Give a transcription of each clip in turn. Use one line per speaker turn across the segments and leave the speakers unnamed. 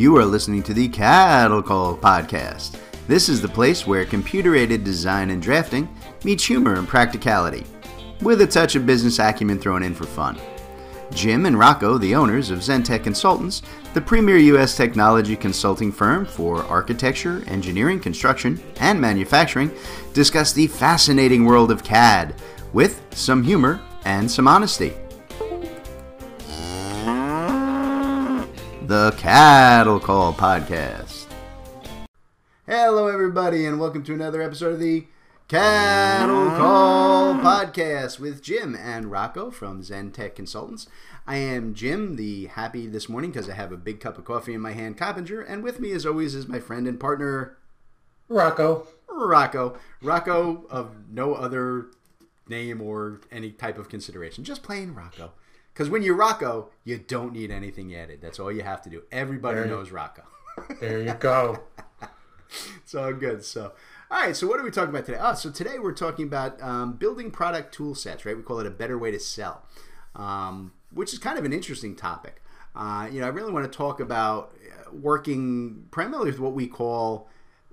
You are listening to the Cattle Call Podcast. This is the place where computer aided design and drafting meets humor and practicality, with a touch of business acumen thrown in for fun. Jim and Rocco, the owners of Zentech Consultants, the premier U.S. technology consulting firm for architecture, engineering, construction, and manufacturing, discuss the fascinating world of CAD with some humor and some honesty. The Cattle Call Podcast. Hello, everybody, and welcome to another episode of the Cattle Call Podcast with Jim and Rocco from Zentech Consultants. I am Jim, the happy this morning because I have a big cup of coffee in my hand, Coppinger, and with me, as always, is my friend and partner,
Rocco.
Rocco. Rocco of no other name or any type of consideration, just plain Rocco. Because when you're Rocco, you don't need anything added. That's all you have to do. Everybody
There you-
knows Rocco.
There you go.
it's all good. So, all right. So, what are we talking about today? Oh, so today we're talking about um, building product tool sets, right? We call it a better way to sell, um, which is kind of an interesting topic. Uh, you know, I really want to talk about uh, working primarily with what we call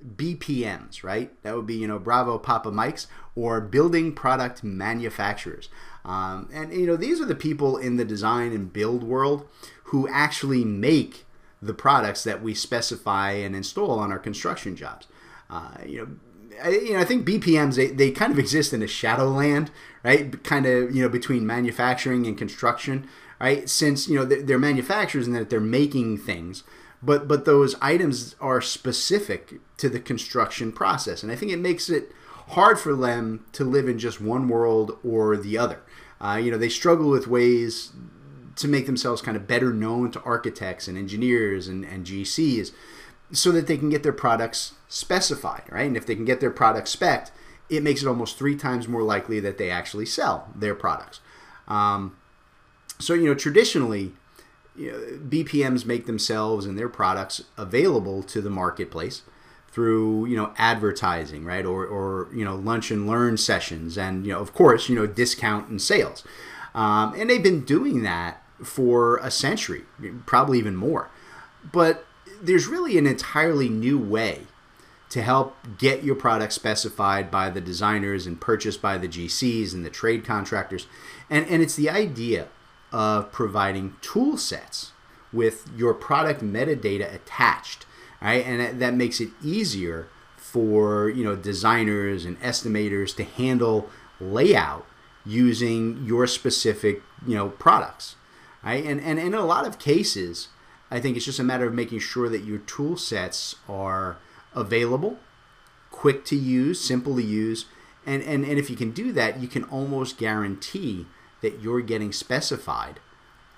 BPMs, right? That would be, you know, Bravo Papa Mikes or building product manufacturers. Um, and, you know, these are the people in the design and build world who actually make the products that we specify and install on our construction jobs. Uh, you know, I, you know, I think BPMs they, they kind of exist in a shadow land, right? Kind of you know between manufacturing and construction, right? Since you know they're, they're manufacturers and that they're making things, but but those items are specific to the construction process, and I think it makes it hard for them to live in just one world or the other. Uh, you know, they struggle with ways to make themselves kind of better known to architects and engineers and, and GCs so that they can get their products specified, right? And if they can get their products spec'd, it makes it almost three times more likely that they actually sell their products. Um, so, you know, traditionally, you know, BPMs make themselves and their products available to the marketplace through, you know, advertising, right? Or, or you know, lunch and learn sessions and, you know, of course, you know, discount and sales. Um, and they've been doing that for a century, probably even more. But there's really an entirely new way to help get your product specified by the designers and purchased by the GCs and the trade contractors. And, and it's the idea of providing tool sets with your product metadata attached, right? And that, makes it easier for you know designers and estimators to handle layout using your specific you know products, right? And and, and in a lot of cases, I think it's just a matter of making sure that your tool sets are available, quick to use, simple to use, and, and, and if you can do that, you can almost guarantee that you're getting specified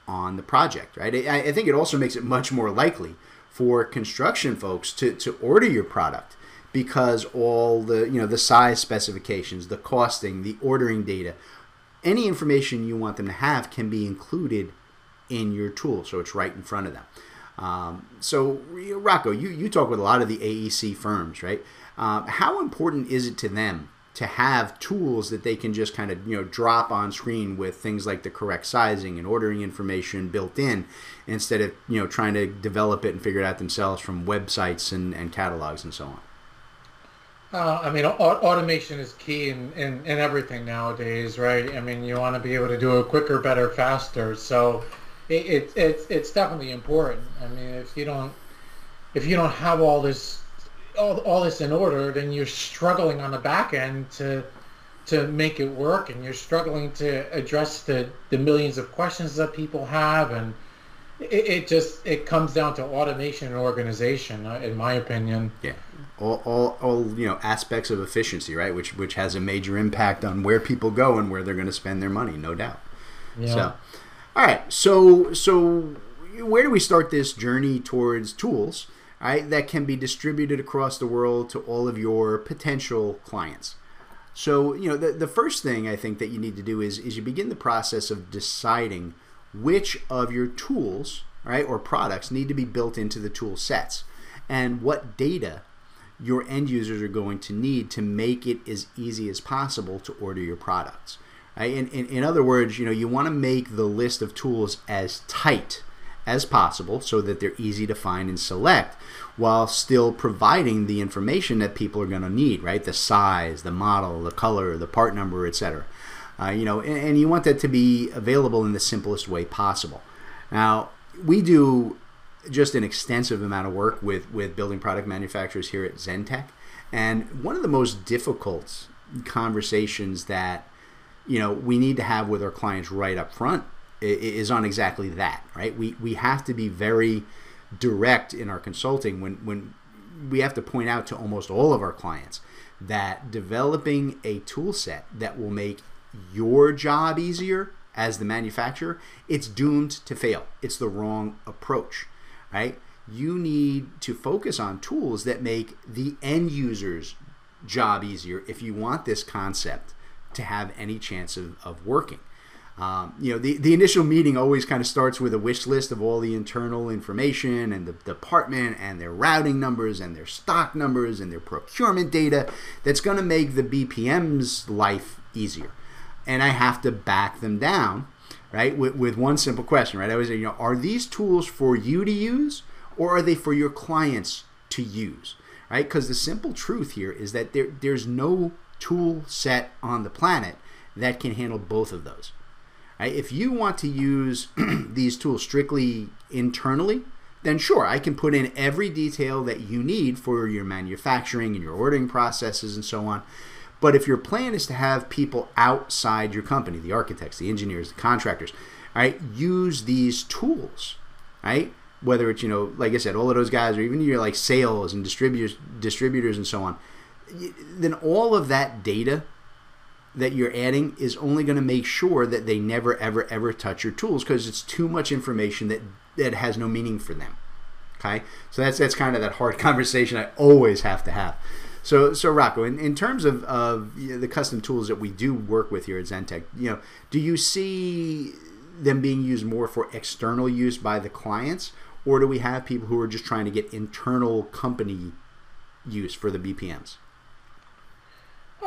on the project, right? I, I think it also makes it much more likely for construction folks to, to order your product because all the you know the size specifications, the costing, the ordering data, any information you want them to have can be included in your tool, so it's right in front of them. Um, so, Rocco, you, you talk with a lot of the AEC firms, right? Um, how important is it to them to have tools that they can just kind of you know drop on screen with things like the correct sizing and ordering information built in, instead of you know trying to develop it and figure it out themselves from websites and, and catalogs and so on?
Uh, I mean, au- automation is key in, in, in everything nowadays, right? I mean, you want to be able to do it quicker, better, faster. So it, it, it's it's definitely important. I mean, if you don't if you don't have all this all, all this in order, then you're struggling on the back end to to make it work, and you're struggling to address the, the millions of questions that people have, and it, it just it comes down to automation and organization, uh, in my opinion.
Yeah, all, all, all you know aspects of efficiency, right? Which which has a major impact on where people go and where they're going to spend their money, no doubt.
Yeah.
So, all right, so so where do we start this journey towards tools, right, that can be distributed across the world to all of your potential clients? So, you know, the, the first thing I think that you need to do is is you begin the process of deciding which of your tools, right, or products need to be built into the tool sets and what data your end users are going to need to make it as easy as possible to order your products. Right? In, in, in other words, you know, you want to make the list of tools as tight as possible so that they're easy to find and select while still providing the information that people are going to need, right? The size, the model, the color, the part number, etc. Uh, you know, and, and you want that to be available in the simplest way possible. Now, we do just an extensive amount of work with, with building product manufacturers here at Zentech. And one of the most difficult conversations that you know we need to have with our clients right up front is on exactly that, right? We we have to be very direct in our consulting when when we have to point out to almost all of our clients that developing a tool set that will make your job easier as the manufacturer, it's doomed to fail. It's the wrong approach, right? You need to focus on tools that make the end user's job easier if you want this concept to have any chance of, of working. Um, you know, the, the initial meeting always kind of starts with a wish list of all the internal information and the department and their routing numbers and their stock numbers and their procurement data that's going to make the BPM's life easier. And I have to back them down, right, with, with one simple question, right? I always say, you know, are these tools for you to use or are they for your clients to use, right? Because the simple truth here is that there, there's no tool set on the planet that can handle both of those. If you want to use these tools strictly internally, then sure, I can put in every detail that you need for your manufacturing and your ordering processes and so on. But if your plan is to have people outside your company, the architects, the engineers, the contractors, right, use these tools, right? Whether it's, you know, like I said, all of those guys, or even your like sales and distributors, distributors and so on, then all of that data that you're adding is only going to make sure that they never ever ever touch your tools because it's too much information that that has no meaning for them okay? So that's that's kind of that hard conversation i always have to have. So so rocco in, in terms of, of you know, the custom tools that we do work with here at zentech you know do you see them being used more for external use by the clients? Or do we have people who are just trying to get internal company use for the bpms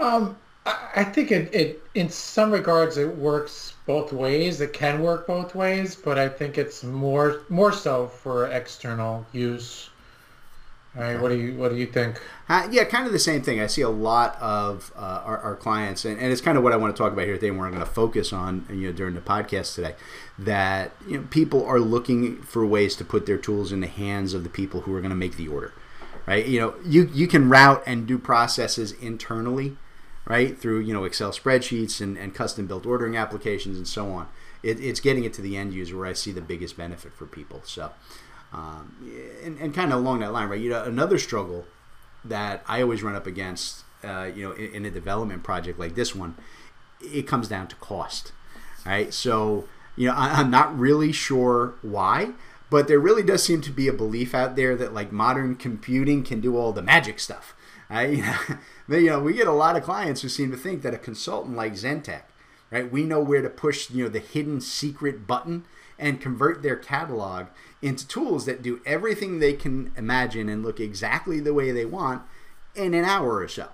um, I think it, it, in some regards, it works both ways. It can work both ways, but I think it's more more so for external use. All right, what do you what do you think?
Uh, yeah, kind of the same thing. I see a lot of uh, our, our, clients, and, and, it's kind of what I want to talk about here today. We're going to focus on you know during the podcast today. That you know people are looking for ways to put their tools in the hands of the people who are going to make the order right? You know, you you can route and do processes internally, right, through you know Excel spreadsheets and, and custom built ordering applications and so on. It, it's getting it to the end user where I see the biggest benefit for people. So, um, and, and kind of along that line, right? You know, another struggle that I always run up against, uh, you know, in, in a development project like this one, it comes down to cost, right? So, you know, I, I'm not really sure why but there really does seem to be a belief out there that like modern computing can do all the magic stuff. Right? you know, we get a lot of clients who seem to think that a consultant like Zentech, right? We know where to push, you know, the hidden secret button and convert their catalog into tools that do everything they can imagine and look exactly the way they want in an hour or so.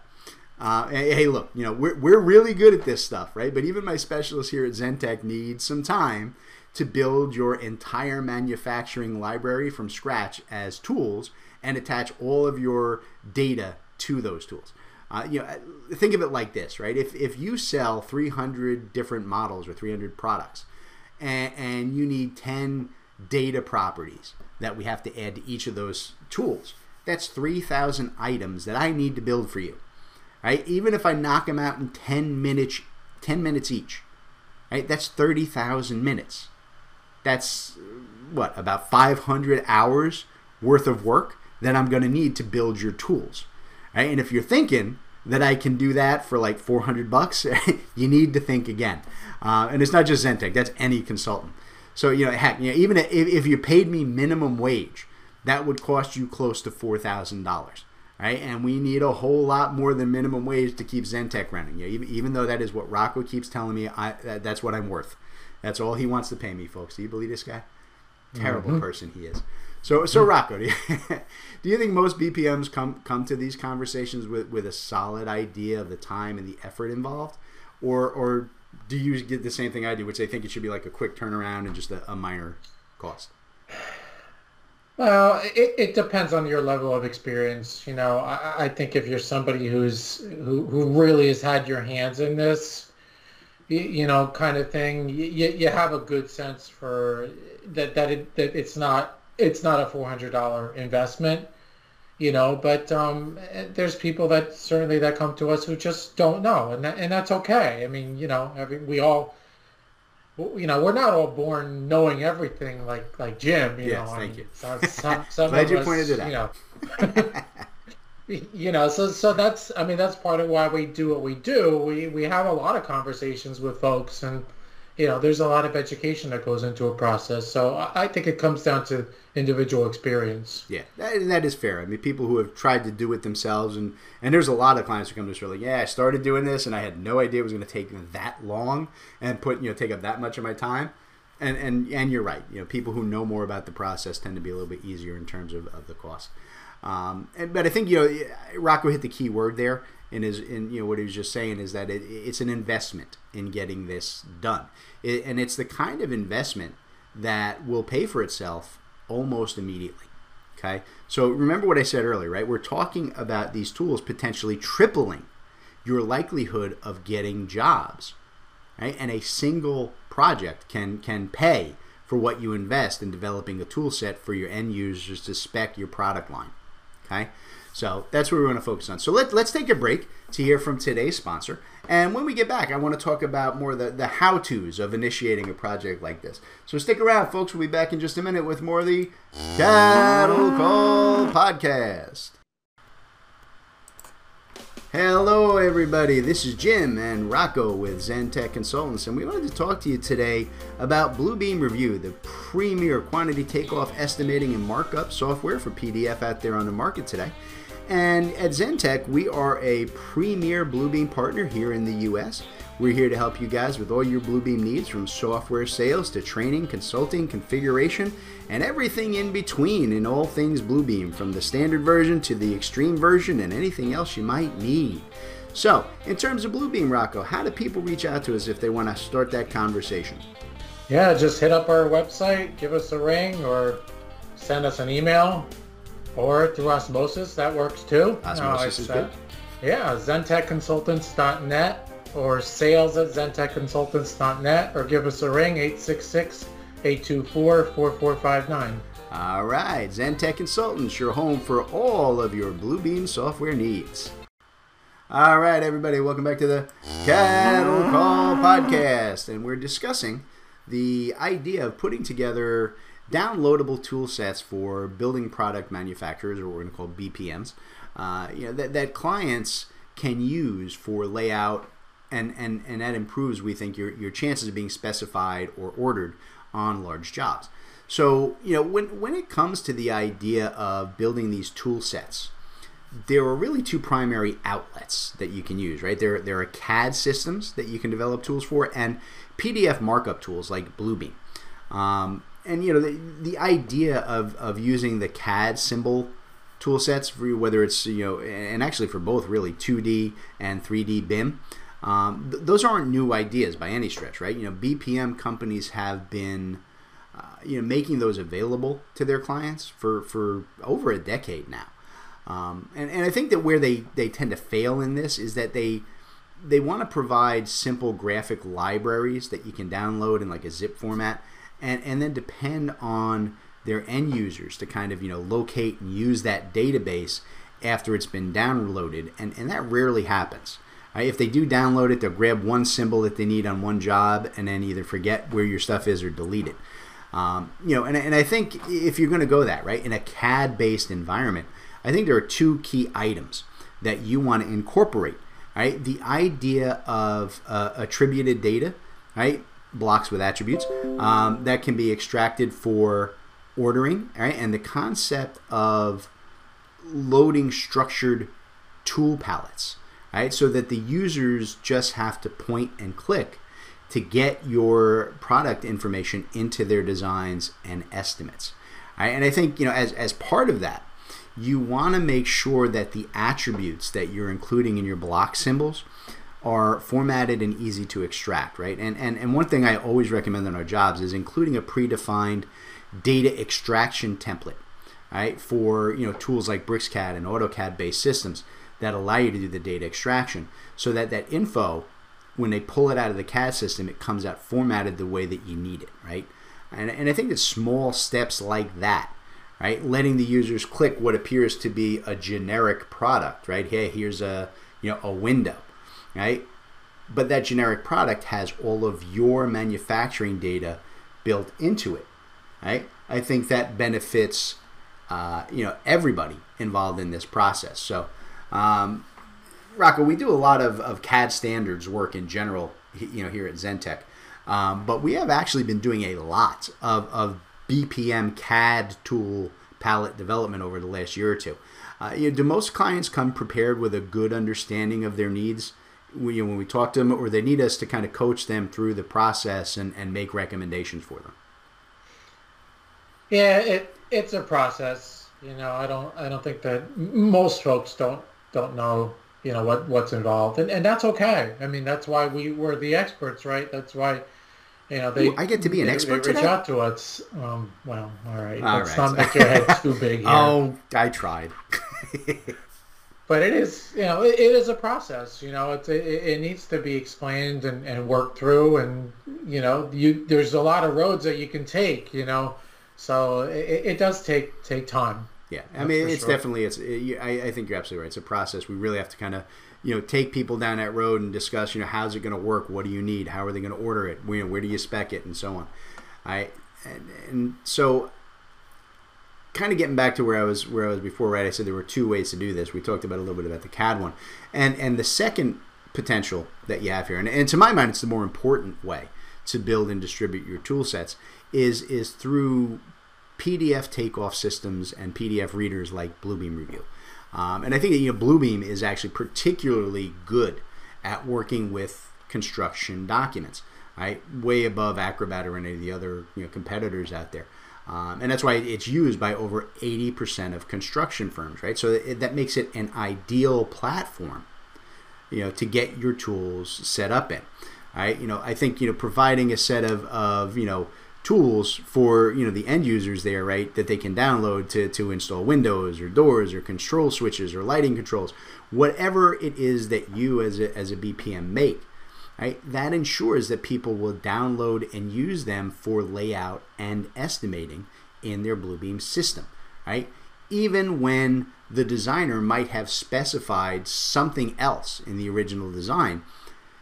Uh, hey, look, you know, we're, we're really good at this stuff, right? But even my specialists here at Zentech need some time to build your entire manufacturing library from scratch as tools and attach all of your data to those tools. Uh, you know, think of it like this, right? If, if you sell 300 different models or 300 products and, and you need 10 data properties that we have to add to each of those tools, that's 3,000 items that I need to build for you. Right? Even if I knock them out in 10 minutes, 10 minutes each, right? That's 30,000 minutes that's what about 500 hours worth of work that I'm going to need to build your tools. Right? And if you're thinking that I can do that for like 400 bucks, you need to think again. Uh, and it's not just Zentech; that's any consultant. So you know, heck, you know, even if, if you paid me minimum wage, that would cost you close to four thousand dollars. Right? And we need a whole lot more than minimum wage to keep Zentech running. You know, even, even though that is what Rocco keeps telling me, I, that, that's what I'm worth. That's all he wants to pay me, folks. Do you believe this guy? Terrible mm-hmm. person he is. So, so Rocco, do you, do you think most BPMs come come to these conversations with, with a solid idea of the time and the effort involved, or or do you get the same thing I do, which they think it should be like a quick turnaround and just a, a minor cost?
Well, it, it depends on your level of experience. You know, I, I think if you're somebody who's who, who really has had your hands in this, you, you know, kind of thing, you, you have a good sense for that that it that it's not it's not a four hundred dollar investment. You know, but um, there's people that certainly that come to us who just don't know, and that, and that's okay. I mean, you know, every, we all you know, we're not all born knowing everything like like Jim. You
yes,
know,
thank you.
Some, some, some
Glad you
us,
pointed it out.
You know, you know, so so that's I mean that's part of why we do what we do. We we have a lot of conversations with folks, and you know, there's a lot of education that goes into a process. So I, I think it comes down to individual experience.
Yeah, that, that is fair. I mean, people who have tried to do it themselves, and and there's a lot of clients who come to us like, yeah, I started doing this, and I had no idea it was going to take that long and put you know take up that much of my time. And and and you're right. You know, people who know more about the process tend to be a little bit easier in terms of, of the cost. Um, and, but I think you know, Rocco hit the key word there in his in you know what he was just saying is that it, it's an investment in getting this done, it, and it's the kind of investment that will pay for itself almost immediately. Okay, so remember what I said earlier, right? We're talking about these tools potentially tripling your likelihood of getting jobs, right? And a single project can can pay for what you invest in developing a tool set for your end users to spec your product line. Okay, so that's what we want to focus on. So let, let's take a break to hear from today's sponsor. And when we get back, I want to talk about more the, the how to's of initiating a project like this. So stick around, folks. We'll be back in just a minute with more of the Cattle Call Podcast. Hello, everybody. This is Jim and Rocco with Zentech Consultants, and we wanted to talk to you today about Bluebeam Review, the premier quantity takeoff estimating and markup software for PDF out there on the market today. And at Zentech, we are a premier Bluebeam partner here in the US. We're here to help you guys with all your Bluebeam needs from software sales to training, consulting, configuration, and everything in between in all things Bluebeam, from the standard version to the extreme version and anything else you might need. So, in terms of Bluebeam, Rocco, how do people reach out to us if they want to start that conversation?
Yeah, just hit up our website, give us a ring, or send us an email, or through osmosis. That works too.
Osmosis uh, is good.
Yeah, zentechconsultants.net or sales at zentechconsultants.net or give us a ring 866-824-4459.
All right, Zentech Consultants, your home for all of your Bluebeam software needs. All right, everybody, welcome back to the Cattle Call Podcast, and we're discussing the idea of putting together downloadable tool sets for building product manufacturers, or we're going to call BPMs, uh, you know, that, that clients can use for layout and, and, and that improves, we think, your, your chances of being specified or ordered on large jobs. So, you know, when, when it comes to the idea of building these tool sets, there are really two primary outlets that you can use, right? There, there are CAD systems that you can develop tools for and PDF markup tools like Bluebeam. Um, and, you know, the, the idea of, of using the CAD symbol tool sets, for whether it's, you know, and actually for both really 2D and 3D BIM, um, th- those aren't new ideas by any stretch, right? You know, BPM companies have been, uh, you know, making those available to their clients for, for over a decade now. Um, and, and I think that where they, they tend to fail in this is that they they want to provide simple graphic libraries that you can download in like a zip format and, and then depend on their end users to kind of you know locate and use that database after it's been downloaded and, and that rarely happens Right? If they do download it, they'll grab one symbol that they need on one job and then either forget where your stuff is or delete it. Um, you know, and, and I think if you're going to go that right in a CAD-based environment, I think there are two key items that you want to incorporate. Right, the idea of uh, attributed data, right, blocks with attributes um, that can be extracted for ordering, right, and the concept of loading structured tool palettes right? So that the users just have to point and click to get your product information into their designs and estimates. Right? And I think, you know, as, as part of that, you want to make sure that the attributes that you're including in your block symbols are formatted and easy to extract, right? And, and, and one thing I always recommend in our jobs is including a predefined data extraction template, right? For you know tools like BricsCAD and AutoCAD based systems that allow you to do the data extraction, so that that info, when they pull it out of the CAD system, it comes out formatted the way that you need it, right? And, and I think that small steps like that, right, letting the users click what appears to be a generic product, right? Hey, here's a you know a window, right? But that generic product has all of your manufacturing data built into it, right? I think that benefits uh, you know everybody involved in this process. So, um, Rocco, we do a lot of, of CAD standards work in general, you know, here at Zentech, um, but we have actually been doing a lot of, of BPM CAD tool palette development over the last year or two. Uh, you know, do most clients come prepared with a good understanding of their needs? We, you know, when we talk to them, or they need us to kind of coach them through the process and, and make recommendations for them?
Yeah, it it's a process. You know, I don't I don't think that most folks don't don't know you know what what's involved, and and that's okay. I mean, that's why we were the experts, right? That's why. You know, they.
Ooh, I get to be an
they,
expert
they reach
today?
out to us. Um, well, all right.
All
Let's
right.
not make your head too big here.
Oh, I tried.
but it is you know it, it is a process you know it's, it, it needs to be explained and, and worked through and you know you there's a lot of roads that you can take you know so it, it does take take time
Yeah, I mean, it's
sure.
definitely it's. It, I, I think you're absolutely right. It's a process. We really have to kind of, you know, take people down that road and discuss. You know, how's it going to work? What do you need? How are they going to order it? Where, where do you spec it, and so on. I and, and so, kind of getting back to where I was where I was before. Right, I said there were two ways to do this. We talked about a little bit about the CAD one, and and the second potential that you have here, and, and to my mind, it's the more important way to build and distribute your tool sets is is through PDF takeoff systems and PDF readers like Bluebeam Review. Um, and I think that you know Bluebeam is actually particularly good at working with construction documents, right? Way above Acrobat or any of the other you know competitors out there. Um, and that's why it's used by over 80% of construction firms, right? So that makes it an ideal platform, you know, to get your tools set up in, right? You know, I think, you know, providing a set of, of you know, tools for, you know, the end users there, right, that they can download to, to install windows or doors or control switches or lighting controls, whatever it is that you as a, as a BPM make, right? That ensures that people will download and use them for layout and estimating in their Bluebeam system, right? Even when the designer might have specified something else in the original design,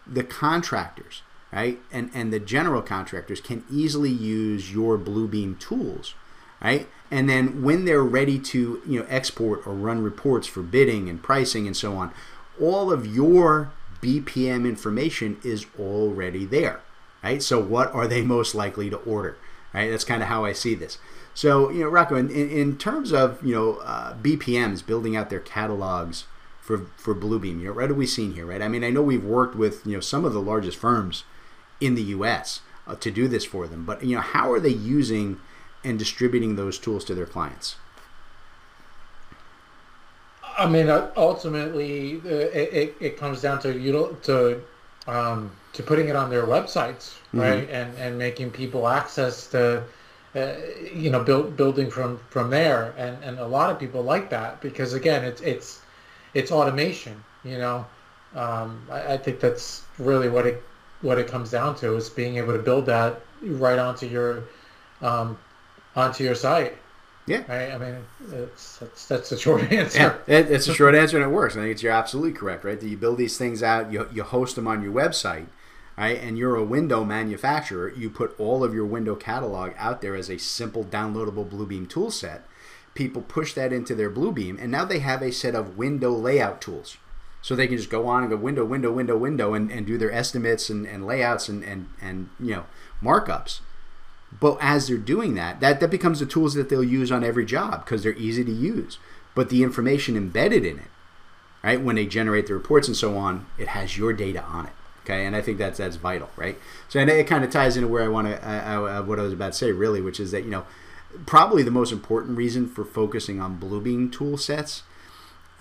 the contractors, right, and and the general contractors can easily use your Bluebeam tools, right? And then when they're ready to you know export or run reports for bidding and pricing and so on, all of your BPM information is already there, right? So what are they most likely to order, right? That's kind of how I see this. So you know, Rocco, in, in, terms of you know uh, BPMs building out their catalogs for for Bluebeam, you know, what have we seen here, right? I mean, I know we've worked with you know some of the largest firms in the U.S. Uh, to do this for them, but you know, how are they using and distributing those tools to their clients?
I mean, uh, ultimately, uh, it, it, it comes down to you to um, to putting it on their websites, right, and and making people access to, uh, you know, build, building from from there, and and a lot of people like that because again, it's it's it's automation, you know. Um, I, I think that's really what it what it comes down to is being able to build that right onto your um, onto your site.
Yeah.
Right. I mean, it's, that's that's the short answer.
Yeah, it, it's a short answer and it works. I think it's, you're absolutely correct, right? That you build these things out, you, you host them on your website, right? And you're a window manufacturer. You put all of your window catalog out there as a simple downloadable Bluebeam tool set. People push that into their Bluebeam, and now they have a set of window layout tools. So they can just go on and go window, window, window, window, and, and do their estimates and, and layouts and, and, and you know markups. But as they're doing that, that, that becomes the tools that they'll use on every job because they're easy to use. But the information embedded in it, right, when they generate the reports and so on, it has your data on it. Okay, and I think that's that's vital, right? So and it kind of ties into where I want to uh, uh, what I was about to say, really, which is that you know probably the most important reason for focusing on Bluebeam tool sets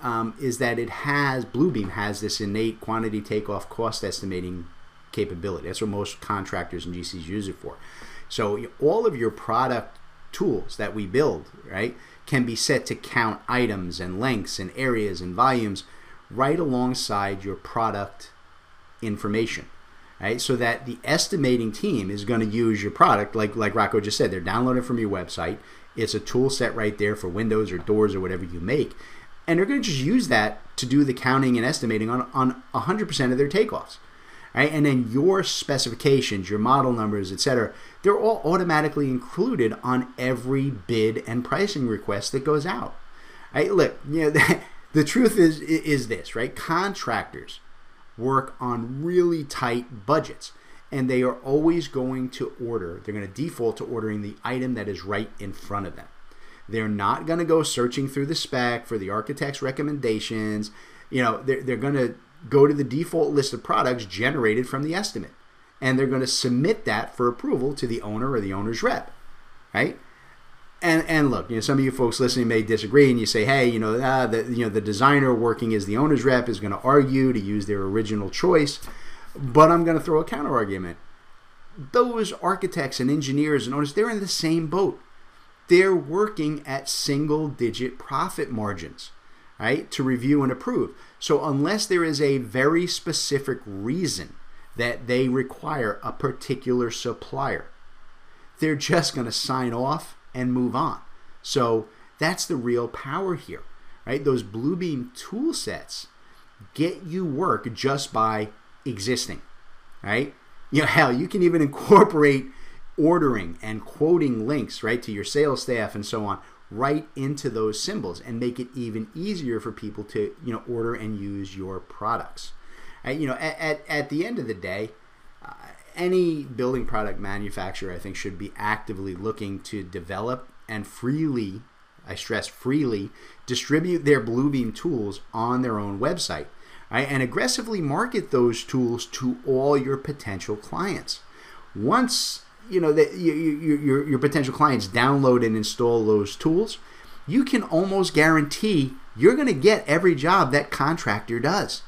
um, is that it has Bluebeam has this innate quantity takeoff cost estimating capability. That's what most contractors and GCs use it for. So all of your product tools that we build, right, can be set to count items and lengths and areas and volumes right alongside your product information. Right, so that the estimating team is going to use your product, like like Rocco just said, they're downloading from your website. It's a tool set right there for windows or doors or whatever you make, and they're going to just use that to do the counting and estimating on on 100% of their takeoffs. Right, and then your specifications, your model numbers, etc., they're all automatically included on every bid and pricing request that goes out. Right, look, you know, the truth is is this, right? Contractors work on really tight budgets and they are always going to order, they're going to default to ordering the item that is right in front of them. They're not going to go searching through the spec for the architect's recommendations. You know, they're, they're going to go to the default list of products generated from the estimate. And they're going to submit that for approval to the owner or the owner's rep, right? and and look, you know, some of you folks listening may disagree, and you say, hey, you know, uh, the you know the designer working as the owner's rep is going to argue to use their original choice, but I'm going to throw a counter argument. Those architects and engineers and owners, they're in the same boat. They're working at single digit profit margins, right, to review and approve. So unless there is a very specific reason that they require a particular supplier, they're just going to sign off and move on. So that's the real power here, right? Those Bluebeam tool sets get you work just by existing, right? You know, hell, you can even incorporate ordering and quoting links, right, to your sales staff and so on, right into those symbols and make it even easier for people to, you know, order and use your products. You know, at, at, at the end of the day, uh, any building product manufacturer, I think, should be actively looking to develop and freely, I stress freely, distribute their Bluebeam tools on their own website. Right? And aggressively market those tools to all your potential clients. Once you know that you, you, your, your potential clients download and install those tools, you can almost guarantee you're going to get every job that contractor does.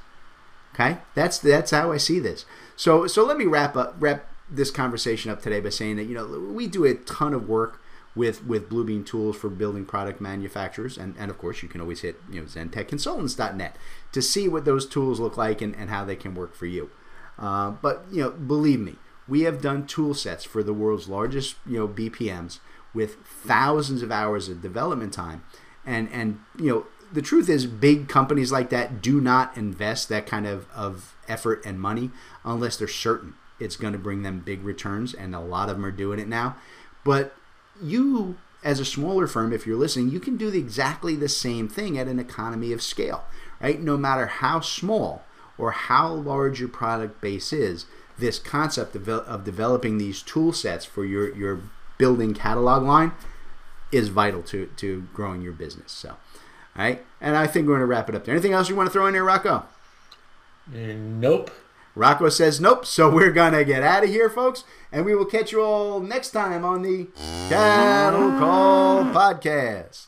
Okay, that's that's how I see this. So so let me wrap up wrap this conversation up today by saying that you know we do a ton of work with with Bluebeam tools for building product manufacturers, and and of course you can always hit you know ZentechConsultants.net to see what those tools look like and, and how they can work for you. Uh, but you know, believe me, we have done tool sets for the world's largest you know BPMs with thousands of hours of development time, and and you know the truth is big companies like that do not invest that kind of, of effort and money unless they're certain it's going to bring them big returns and a lot of them are doing it now. But you as a smaller firm if you're listening you can do the, exactly the same thing at an economy of scale right? No matter how small or how large your product base is this concept of, of developing these tool sets for your, your building catalog line is vital to, to growing your business. So all right, and I think we're going to wrap it up there. Anything else you want to throw in there, Rocco?
Nope.
Rocco says nope, so we're going to get out of here, folks, and we will catch you all next time on the Cattle Call Podcast.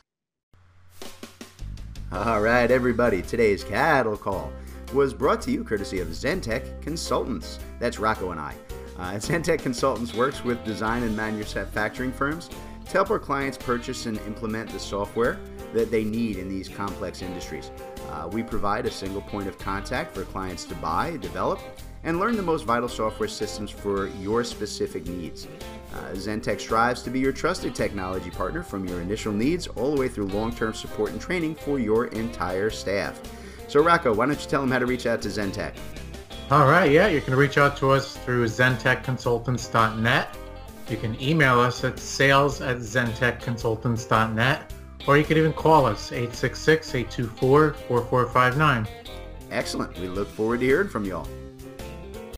All right, everybody, today's Cattle Call was brought to you courtesy of Zentech Consultants. That's Rocco and I. Uh, Zentech Consultants works with design and manufacturing firms to help our clients purchase and implement the software that they need in these complex industries. Uh, we provide a single point of contact for clients to buy, develop, and learn the most vital software systems for your specific needs. Uh, Zentech strives to be your trusted technology partner from your initial needs all the way through long term support and training for your entire staff. So, Rocco, why don't you tell them how to reach out to Zentech?
All right, yeah, you can reach out to us through zentechconsultants.net. You can email us at sales at zentechconsultants.net or you could even call us 866-824-4459.
Excellent. We look forward to hearing from y'all.